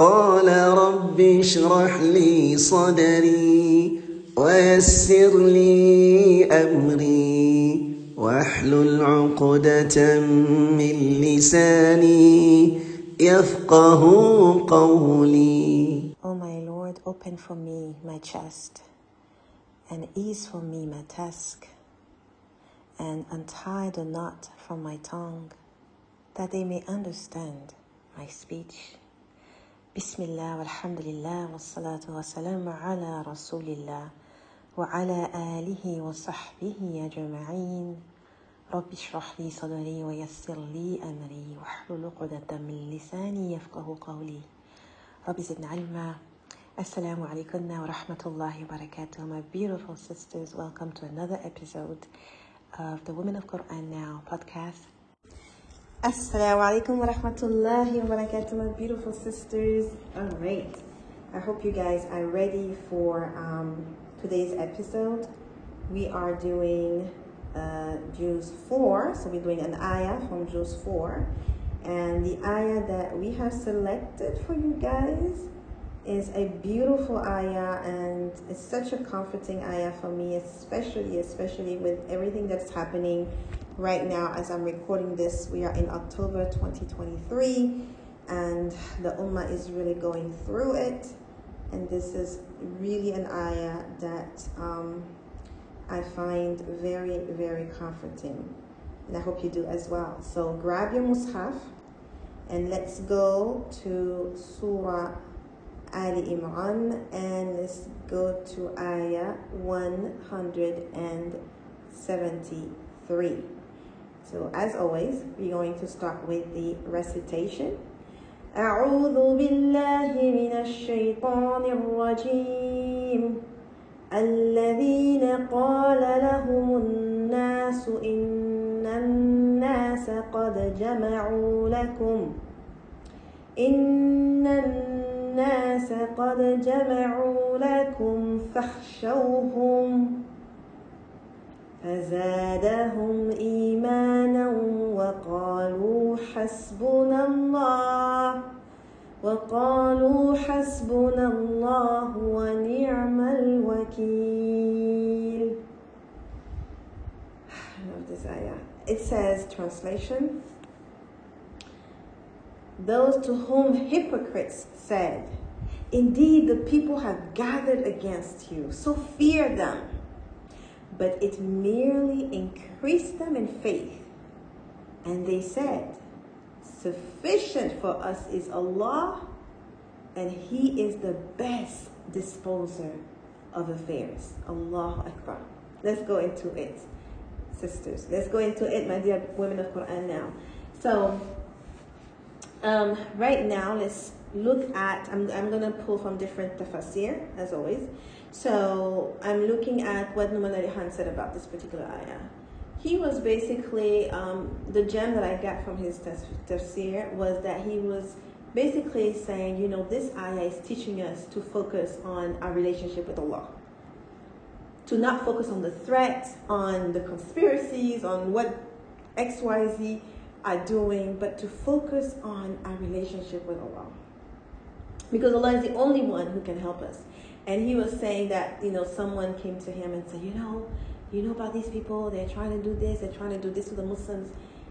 قال رب اشرح لي صدري ويسر لي أمري واحلل عقدة من لساني يفقه قولي O my Lord, open for me my chest, and ease for me my task, and untie the knot from my tongue, that they may understand my speech. بسم الله والحمد لله والصلاة والسلام على رسول الله وعلى آله وصحبه أجمعين رب اشرح لي صدري ويسر لي أمري واحلل عقدة من لساني يفقه قولي رب زدنا علما السلام عليكم ورحمة الله وبركاته my beautiful sisters. Welcome to another episode of the Women of Quran Now podcast. Assalamu alaikum wa rahmatullahi wa barakatuh, my beautiful sisters. All right. I hope you guys are ready for um, today's episode. We are doing uh, Juz 4. So we're doing an ayah from Juz 4. And the ayah that we have selected for you guys is a beautiful ayah and it's such a comforting ayah for me, especially, especially with everything that's happening right now as I'm recording this. We are in October 2023 and the Ummah is really going through it. And this is really an ayah that um, I find very, very comforting. And I hope you do as well. So grab your mushaf and let's go to Surah Ali Imran and let's go to Ayah 173. So as always, we're going to start with the recitation. أعوذ بالله من الشيطان الرجيم الذين قال لهم الناس إن الناس قد جمعوا لكم إن الناس قد جمعوا لكم فاخشوهم فزادهم إيمانا وقالوا حسبنا الله وقالوا حسبنا الله ونعم الوكيل I love this ayah. It says, translation, those to whom hypocrites said, Indeed, the people have gathered against you, so fear them. But it merely increased them in faith. And they said, Sufficient for us is Allah, and He is the best disposer of affairs. Allah Akbar. Let's go into it, sisters. Let's go into it, my dear women of Quran now. So, um, right now, let's look at, I'm, I'm going to pull from different tafsir, as always. So, I'm looking at what Nouman Ali said about this particular ayah he was basically um, the gem that I got from his tafsir was that he was basically saying, you know, this ayah is teaching us to focus on our relationship with Allah. To not focus on the threat, on the conspiracies, on what XYZ are doing, but to focus on our relationship with Allah. Because Allah is the only one who can help us. And he was saying that, you know, someone came to him and said, you know, you know about these people, they're trying to do this, they're trying to do this to the Muslims.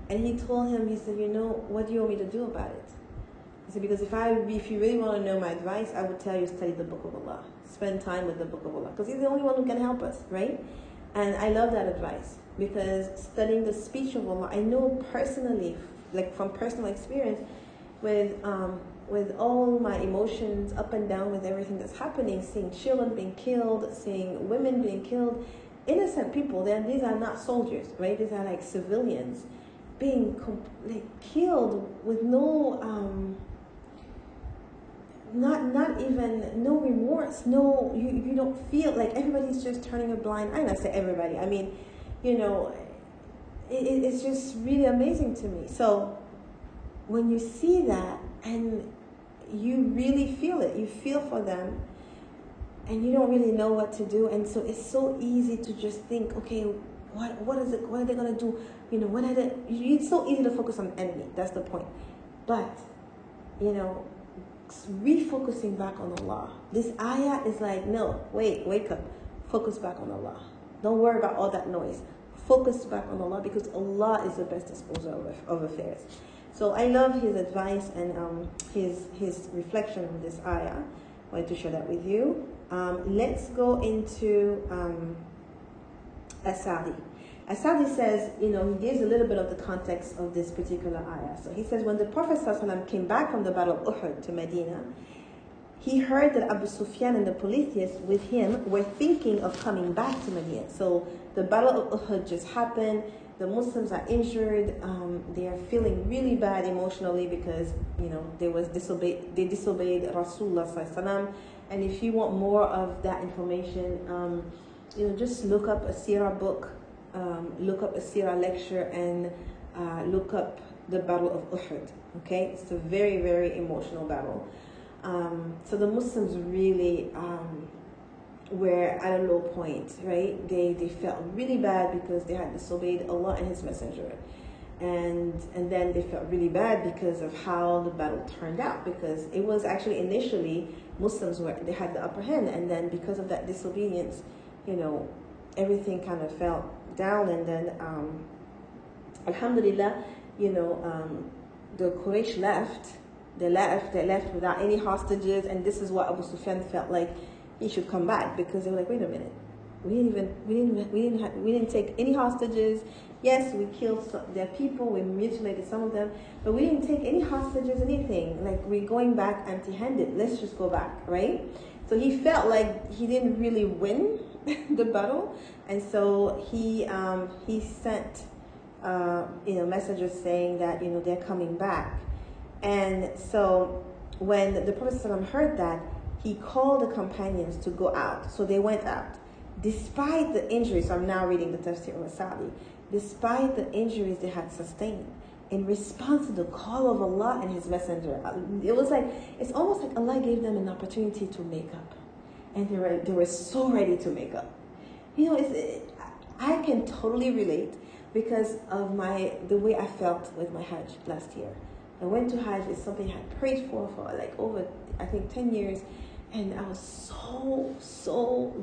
And he told him, he said, you know, what do you want me to do about it? He said, because if I, if you really want to know my advice, I would tell you study the Book of Allah. Spend time with the Book of Allah. Because he's the only one who can help us, right? And I love that advice because studying the speech of Allah, I know personally, like from personal experience, with um, with all my emotions up and down with everything that's happening, seeing children being killed, seeing women being killed, innocent people. Then these are not soldiers, right? These are like civilians being like killed with no um, not not even no remorse no you, you don't feel like everybody's just turning a blind eye not say everybody i mean you know it, it's just really amazing to me so when you see that and you really feel it you feel for them and you don't really know what to do and so it's so easy to just think okay what what is it what are they going to do you know what are they it's so easy to focus on enemy that's the point but you know refocusing back on Allah. This ayah is like, no, wait, wake up. Focus back on Allah. Don't worry about all that noise. Focus back on Allah because Allah is the best disposer of, of affairs. So I love his advice and um, his his reflection on this ayah. I wanted to share that with you. Um, let's go into um, Asadi. Asadi says, you know, he gives a little bit of the context of this particular ayah. So he says, when the Prophet ﷺ came back from the Battle of Uhud to Medina, he heard that Abu Sufyan and the polytheists with him were thinking of coming back to Medina. So the Battle of Uhud just happened. The Muslims are injured. Um, they are feeling really bad emotionally because you know they was disobeyed. They disobeyed Rasulullah And if you want more of that information, um, you know, just look up a Sirah book um, look up a Sirah lecture and uh, look up the Battle of Uhud. Okay, it's a very, very emotional battle. Um, so the Muslims really um, were at a low point, right? They they felt really bad because they had disobeyed Allah and His Messenger, and and then they felt really bad because of how the battle turned out. Because it was actually initially Muslims were they had the upper hand, and then because of that disobedience, you know, everything kind of fell down. And then um, alhamdulillah you know um, the Quraysh left. They left they left without any hostages. And this is what Abu Sufyan felt like he should come back because they were like wait a minute. We didn't even we didn't we didn't have, we didn't take any hostages. Yes we killed some, their people we mutilated some of them but we didn't take any hostages anything. Like we're going back empty-handed. Let's just go back right? So he felt like he didn't really win the battle, and so he um, he sent uh, you know messages saying that you know they're coming back, and so when the Prophet heard that, he called the companions to go out. So they went out, despite the injuries. I'm now reading the Tafsir of Sa'di. Despite the injuries they had sustained, in response to the call of Allah and His Messenger, it was like it's almost like Allah gave them an opportunity to make up and they were they were so ready to make up. You know, it's, it, I can totally relate because of my the way I felt with my Hajj last year. I went to Hajj. It's something I had prayed for for like over I think ten years, and I was so so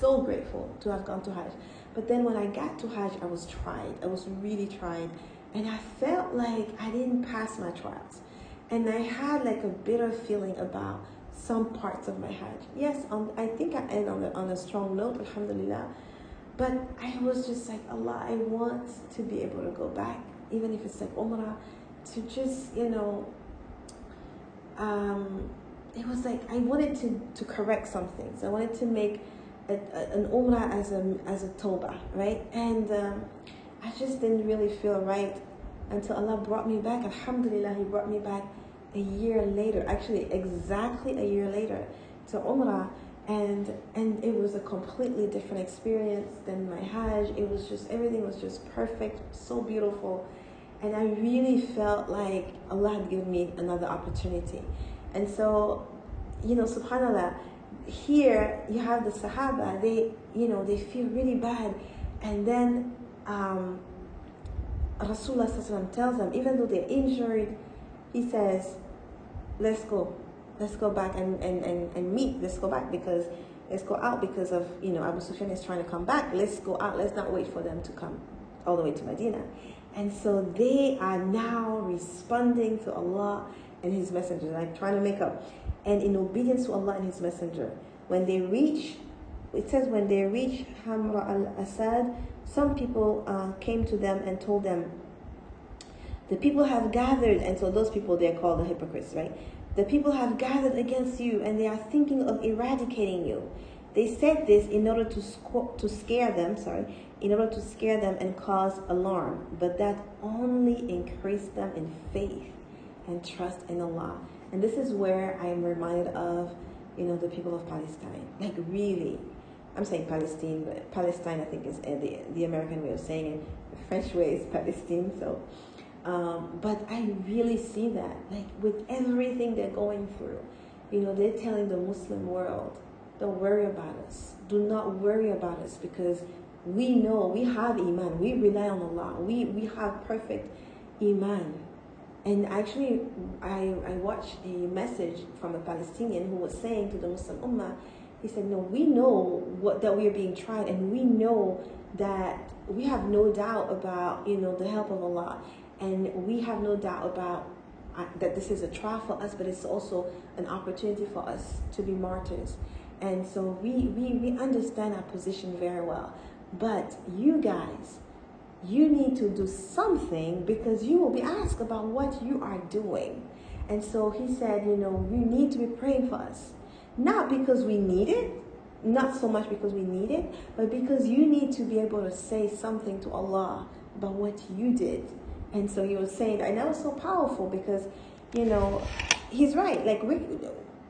so grateful to have gone to Hajj. But then when I got to Hajj, I was tried. I was really tried, and I felt like I didn't pass my trials, and I had like a bitter feeling about some parts of my Hajj. Yes, um, I think I end on a, on a strong note, alhamdulillah. But I was just like, Allah, I want to be able to go back, even if it's like Umrah, to just, you know, um, it was like I wanted to, to correct some things. I wanted to make a, a, an Umrah as a, as a Tawbah, right? And um, I just didn't really feel right until Allah brought me back. Alhamdulillah, He brought me back a year later, actually exactly a year later, to Umrah, and and it was a completely different experience than my Hajj. It was just everything was just perfect, so beautiful, and I really felt like Allah had given me another opportunity, and so, you know, Subhanallah, here you have the Sahaba. They you know they feel really bad, and then. Um, Rasulullah tells them, even though they're injured, he says, let's go. Let's go back and, and, and, and meet. Let's go back because let's go out because of, you know, Abu Sufyan is trying to come back. Let's go out. Let's not wait for them to come all the way to Medina. And so they are now responding to Allah and His Messenger, I'm trying to make up. And in obedience to Allah and His Messenger, when they reach, it says when they reach Hamra al Asad, some people uh, came to them and told them, the people have gathered, and so those people they're called the hypocrites, right? The people have gathered against you, and they are thinking of eradicating you. They said this in order to sc- to scare them, sorry, in order to scare them and cause alarm, but that only increased them in faith and trust in Allah. And this is where I am reminded of, you know, the people of Palestine. Like really, I'm saying Palestine, but Palestine I think is uh, the the American way of saying it. The French way is Palestine. So um, but I really see that, like with everything they're going through, you know, they're telling the Muslim world, don't worry about us. Do not worry about us because we know we have Iman. We rely on Allah. We, we have perfect Iman. And actually, I, I watched a message from a Palestinian who was saying to the Muslim Ummah, he said, No, we know what, that we are being tried, and we know that we have no doubt about you know the help of Allah, and we have no doubt about uh, that this is a trial for us, but it's also an opportunity for us to be martyrs. And so we, we, we understand our position very well. But you guys, you need to do something because you will be asked about what you are doing. And so he said, you know, you need to be praying for us. Not because we need it, not so much because we need it, but because you need to be able to say something to Allah about what you did. And so he was saying, and that was so powerful because, you know, he's right. Like, we,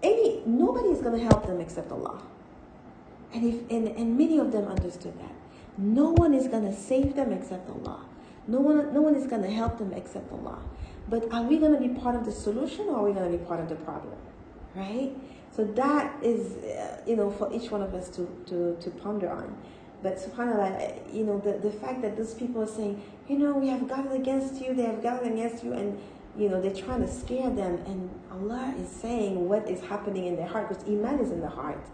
any nobody is going to help them except Allah. And if and, and many of them understood that. No one is going to save them except Allah. No one, no one is going to help them except Allah. But are we going to be part of the solution or are we going to be part of the problem? Right? So that is, uh, you know, for each one of us to, to, to ponder on. But subhanAllah, you know, the, the fact that those people are saying, you know, we have gathered against you, they have gathered against you, and, you know, they're trying to scare them. And Allah is saying what is happening in their heart because Iman is in the heart.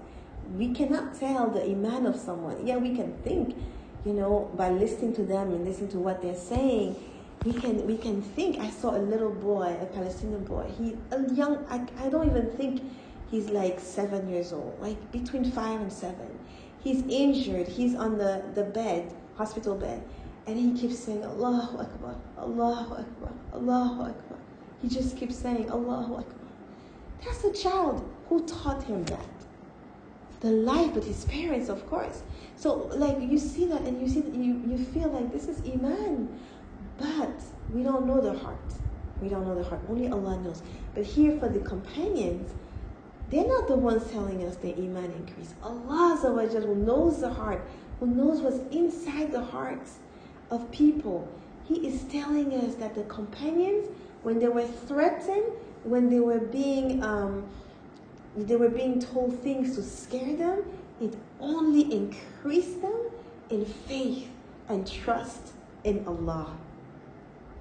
We cannot tell the Iman of someone. Yeah, we can think, you know, by listening to them and listening to what they're saying, we can we can think. I saw a little boy, a Palestinian boy. He a young. I, I don't even think he's like seven years old, like between five and seven. He's injured. He's on the the bed, hospital bed, and he keeps saying Allahu Akbar, Allahu Akbar, Allahu Akbar. He just keeps saying Allahu Akbar. That's a child who taught him that. The life with his parents, of course. So, like, you see that and you see that you, you feel like this is Iman. But we don't know the heart. We don't know the heart. Only Allah knows. But here for the companions, they're not the ones telling us their Iman increase. Allah who knows the heart, who knows what's inside the hearts of people. He is telling us that the companions, when they were threatened, when they were being um, they were being told things to scare them, it only increased them in faith and trust in Allah.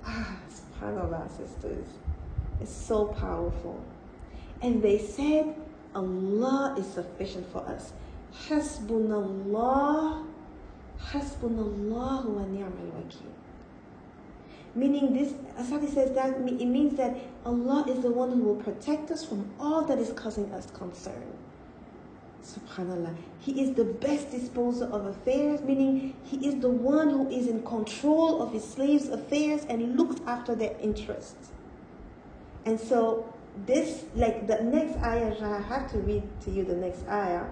Ah, subhanAllah, sisters. It's so powerful. And they said, Allah is sufficient for us. Hasbunallah, Hasbunallah wa ni'mal wakil. Meaning this, Asadi says that it means that Allah is the one who will protect us from all that is causing us concern. Subhanallah. He is the best disposer of affairs, meaning He is the one who is in control of His slaves' affairs and looks after their interests. And so, this, like the next ayah, I have to read to you the next ayah.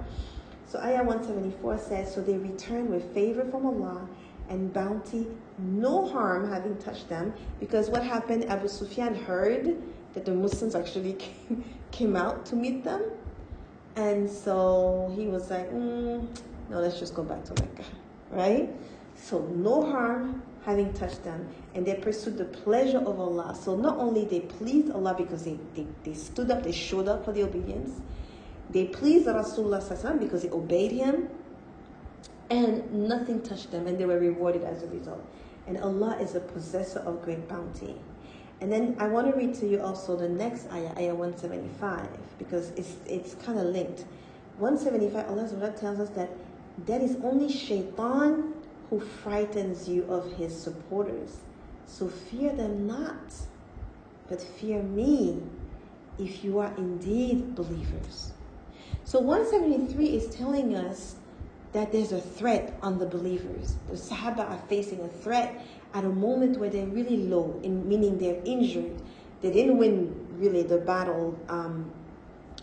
So, ayah 174 says, So they returned with favor from Allah and bounty, no harm having touched them. Because what happened, Abu Sufyan heard that the Muslims actually came, came out to meet them. And so he was like, mm, no, let's just go back to Mecca, right? So no harm having touched them, and they pursued the pleasure of Allah. So not only they pleased Allah because they, they, they stood up, they showed up for the obedience, they pleased Rasulullah because they obeyed him, and nothing touched them, and they were rewarded as a result. And Allah is a possessor of great bounty. And then I want to read to you also the next ayah, ayah 175, because it's, it's kind of linked. 175, Allah tells us that that is only shaitan who frightens you of his supporters. So fear them not, but fear me if you are indeed believers. So 173 is telling us that there's a threat on the believers. The Sahaba are facing a threat at a moment where they're really low, in, meaning they're injured. They didn't win really the battle. Um,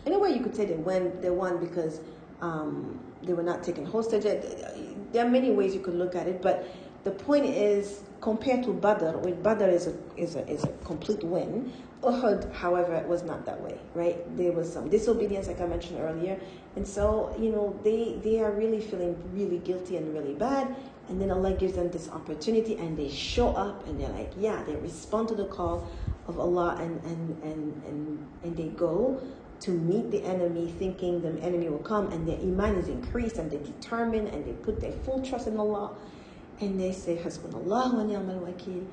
in a way, you could say they won. They won because um, they were not taken hostage. There are many ways you could look at it, but the point is compared to Badr, which Badr is a, is a, is a complete win. Uhud, however, it was not that way, right? There was some disobedience, like I mentioned earlier, and so you know they they are really feeling really guilty and really bad, and then Allah gives them this opportunity and they show up and they're like, yeah, they respond to the call of Allah and, and, and, and, and they go to meet the enemy thinking the enemy will come and their iman is increased and they determine and they put their full trust in Allah and they say, Hasbunallah wa ni'mal wakil.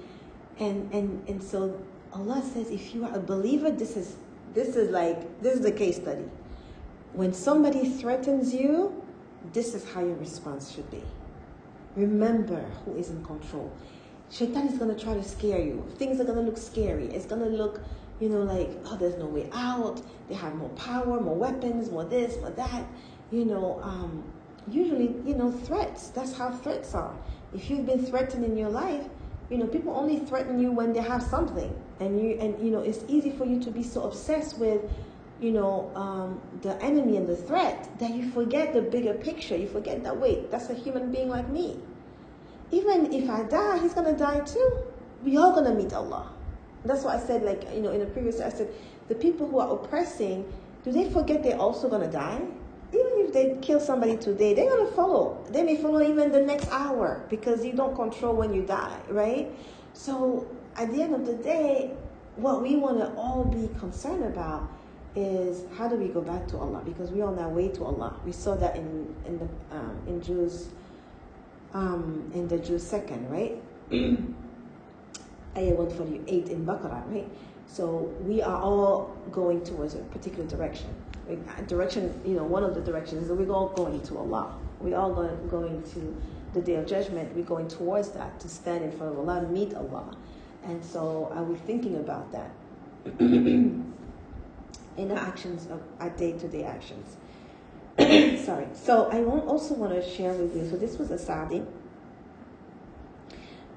And, and, and so Allah says if you are a believer, this is this is like this is the case study. When somebody threatens you, this is how your response should be. Remember who is in control. Shaitan is to try to scare you. Things are to look scary. It's to look, you know, like, oh, there's no way out. They have more power, more weapons, more this, more that. You know, um, usually, you know, threats. That's how threats are. If you've been threatened in your life, you know, people only threaten you when they have something. And you and you know, it's easy for you to be so obsessed with you know, um, the enemy and the threat, that you forget the bigger picture. You forget that, wait, that's a human being like me. Even if I die, he's to die too. We all to meet Allah. That's why I said, like, you know, in the previous, I said, the people who are oppressing, do they forget they're also to die? If they kill somebody today, they're to follow. They may follow even the next hour because you don't control when you die, right? So at the end of the day, what we want to all be concerned about is how do we go back to Allah? Because we're on our way to Allah. We saw that in in the um, in Juz um, in the Juz second, right? Ayah 148 in Baqarah, right? So we are all going towards a particular direction. Direction, you know, one of the directions is that we're all going to Allah. We're all going, to the day of judgment. We're going towards that to stand in front of Allah, meet Allah. And so are we thinking about that? in our actions of our day-to-day actions. Sorry. So I also want to share with you. So this was Asadi.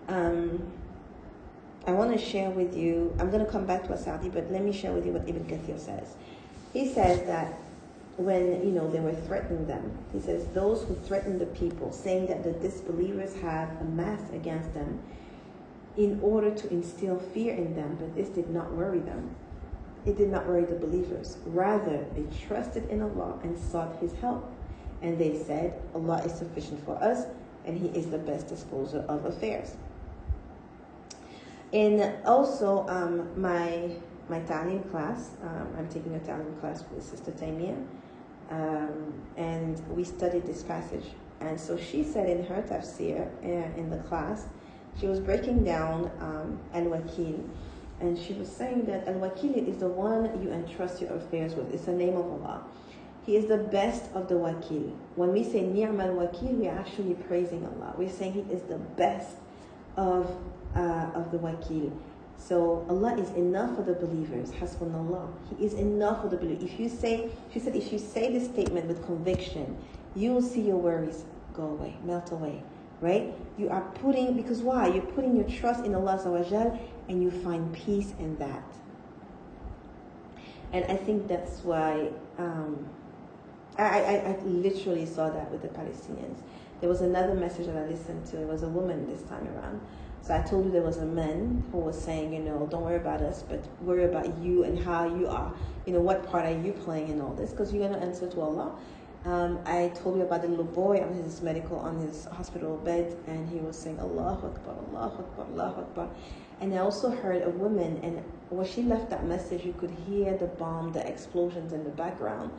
Um, I want to share with you. I'm going to come back to Asadi, but let me share with you what Ibn Kathir says. He says that when you know they were threatening them, he says those who threatened the people, saying that the disbelievers have amassed against them, in order to instill fear in them, but this did not worry them it did not worry the believers. Rather, they trusted in Allah and sought His help. And they said, Allah is sufficient for us, and He is the best disposer of affairs. And also, um, my my Italian class, um, I'm taking a Italian class with Sister Tamia, um, and we studied this passage. And so she said in her tafsir uh, in the class, she was breaking down um, al-wakil, and she was saying that Al Wakil is the one you entrust your affairs with. It's the name of Allah. He is the best of the Wakil. When we say Ni'm Al Wakil, we are actually praising Allah. We're saying He is the best of, uh, of the Wakil. So Allah is enough for the believers. Hasbunallah. He is enough for the believers. If you say, she said, if you say this statement with conviction, you will see your worries go away, melt away right? You are putting, because why? You're putting your trust in Allah and you find peace in that. And I think that's why um, I, I, I literally saw that with the Palestinians. There was another message that I listened to. It was a woman this time around. So I told you there was a man who was saying, you know, don't worry about us, but worry about you and how you are. You know, what part are you playing in all this? Because you're going to answer to Allah. Um, I told you about the little boy on his medical, on his hospital bed, and he was saying, Allahu Akbar, Allahu Akbar, Allahu Akbar. And I also heard a woman, and when she left that message, you could hear the bomb, the explosions in the background.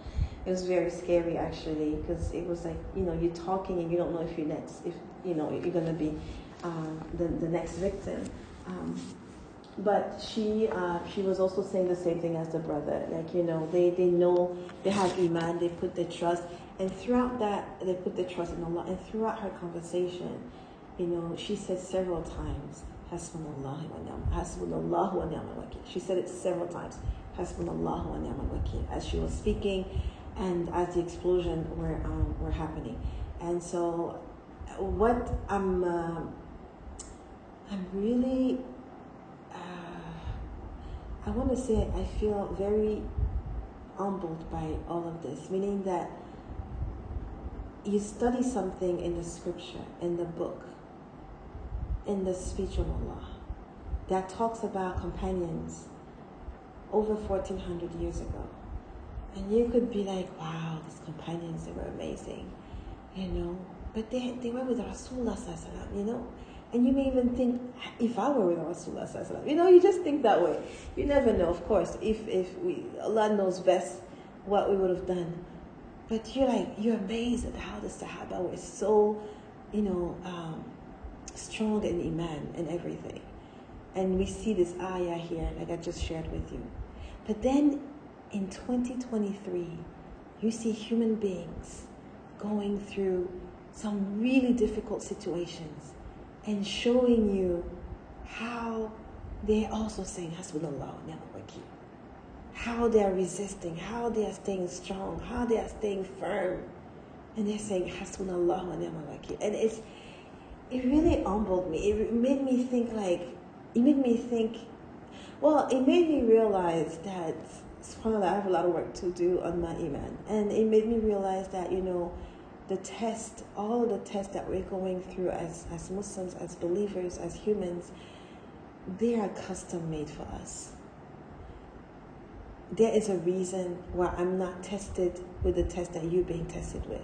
It was very scary, actually, because it was like, you know, you're talking and you don't know if you're next, if, you know, you're to be um, the, the next victim. Um, but she uh, she was also saying the same thing as the brother. Like you know, they they know they have iman, they put their trust, and throughout that they put their trust in Allah. And throughout her conversation, you know, she said several times, "Hasbunallah wa Hasbunallah wa wakil." She said it several times, "Hasbunallah wa wakil," as she was speaking, and as the explosion were um, were happening. And so, what I'm uh, I'm really I want to say I feel very humbled by all of this, meaning that you study something in the scripture, in the book, in the speech of Allah, that talks about companions over 1400 years ago. And you could be like, wow, these companions, they were amazing, you know. But they, they were with Rasulullah, you know. And you may even think, if I were with Rasulullah, you know, you just think that way. You never know, of course, if, if we, Allah knows best what we would have done. But you're like, you're amazed at how the Sahaba were so, you know, um, strong in Iman and everything. And we see this ayah here, like I just shared with you. But then in 2023, you see human beings going through some really difficult situations and showing you how they're also saying Hasbunallah ni'mal wakil. How they're resisting, how they are staying strong, how they are staying firm. And they're saying Hasbunallah wa ni'mal wakil. And it's it really humbled me. It made me think like it made me think well, it made me realize that subhanAllah, I have a lot of work to do on my iman. And it made me realize that, you know, the test, all the tests that we're going through as, as Muslims, as believers, as humans, they are custom made for us. There is a reason why I'm not tested with the test that you're being tested with.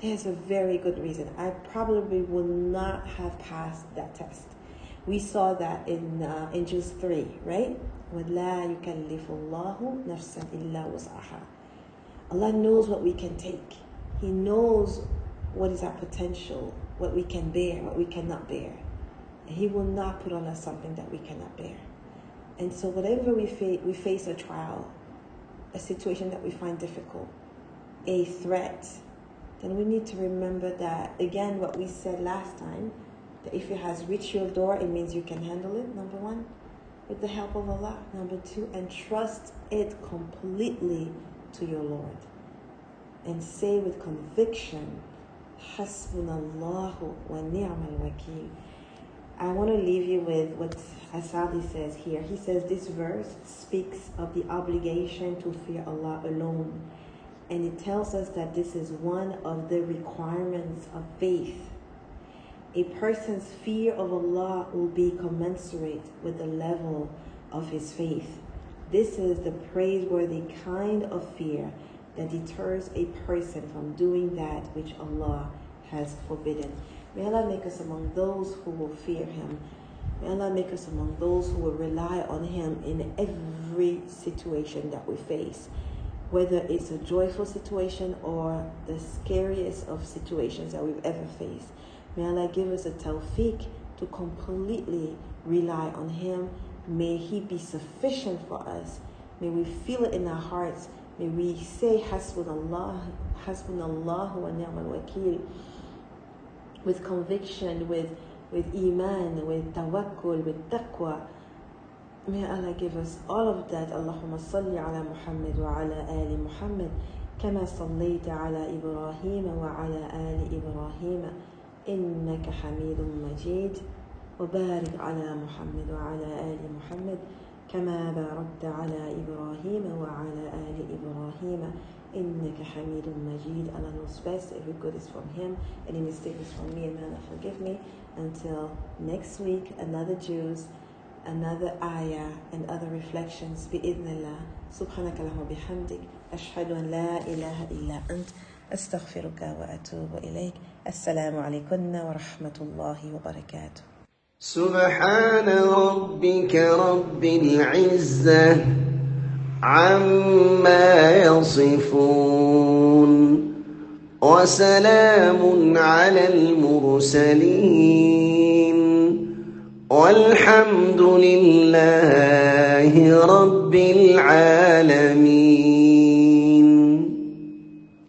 There's a very good reason. I probably would not have passed that test. We saw that in uh, in Juz 3, right? وَلَا يُكَلِّفُ اللَّهُ نَفْسًا إِلَّا وُسْعَهَا Allah knows what we can take. He knows what is our potential, what we can bear, what we cannot bear. And He will not put on us something that we cannot bear. And so, whatever we, fa- we face a trial, a situation that we find difficult, a threat, then we need to remember that, again, what we said last time, that if it has reached your door, it means you can handle it, number one, with the help of Allah. Number two, and trust it completely to your Lord. And say with conviction, Hasbunallahu wa ni'mal. I want to leave you with what Asadi says here. He says this verse speaks of the obligation to fear Allah alone. And it tells us that this is one of the requirements of faith a person's fear of Allah will be commensurate with the level of his faith. This is the praiseworthy kind of fear that deters a person from doing that which Allah has forbidden. May Allah make us among those who will fear Him. May Allah make us among those who will rely on Him in every situation that we face, whether it's a joyful situation or the scariest of situations that we've ever faced. May Allah give us a tawfiq to completely rely on Him. May He be sufficient for us. May we feel it in our hearts. May we say Hasbunallah, Hasbunallah wa ni'mal wakil with conviction, with, with iman, with tawakkul, with taqwa. May Allah give us all of that. Allahumma salli ala Muhammad wa ala ali Muhammad. Kama sallayta ala كما صليت على إبراهيم وعلى آل إبراهيم إنك حميد مجيد وبارك على محمد وعلى آل محمد كما باركت على إبراهيم وعلى آل إبراهيم إنك hamidun majid. Allah knows best every good is from him any mistake is from me may Allah forgive me until next week another Juz another ayah and other reflections بإذن الله سبحانك اللهم وبحمدك أشهد أن لا إله إلا أنت أستغفرك وأتوب إليك السلام عليكم ورحمة الله وبركاته سبحان ربك رب العزة عما يصفون وسلام على المرسلين والحمد لله رب العالمين.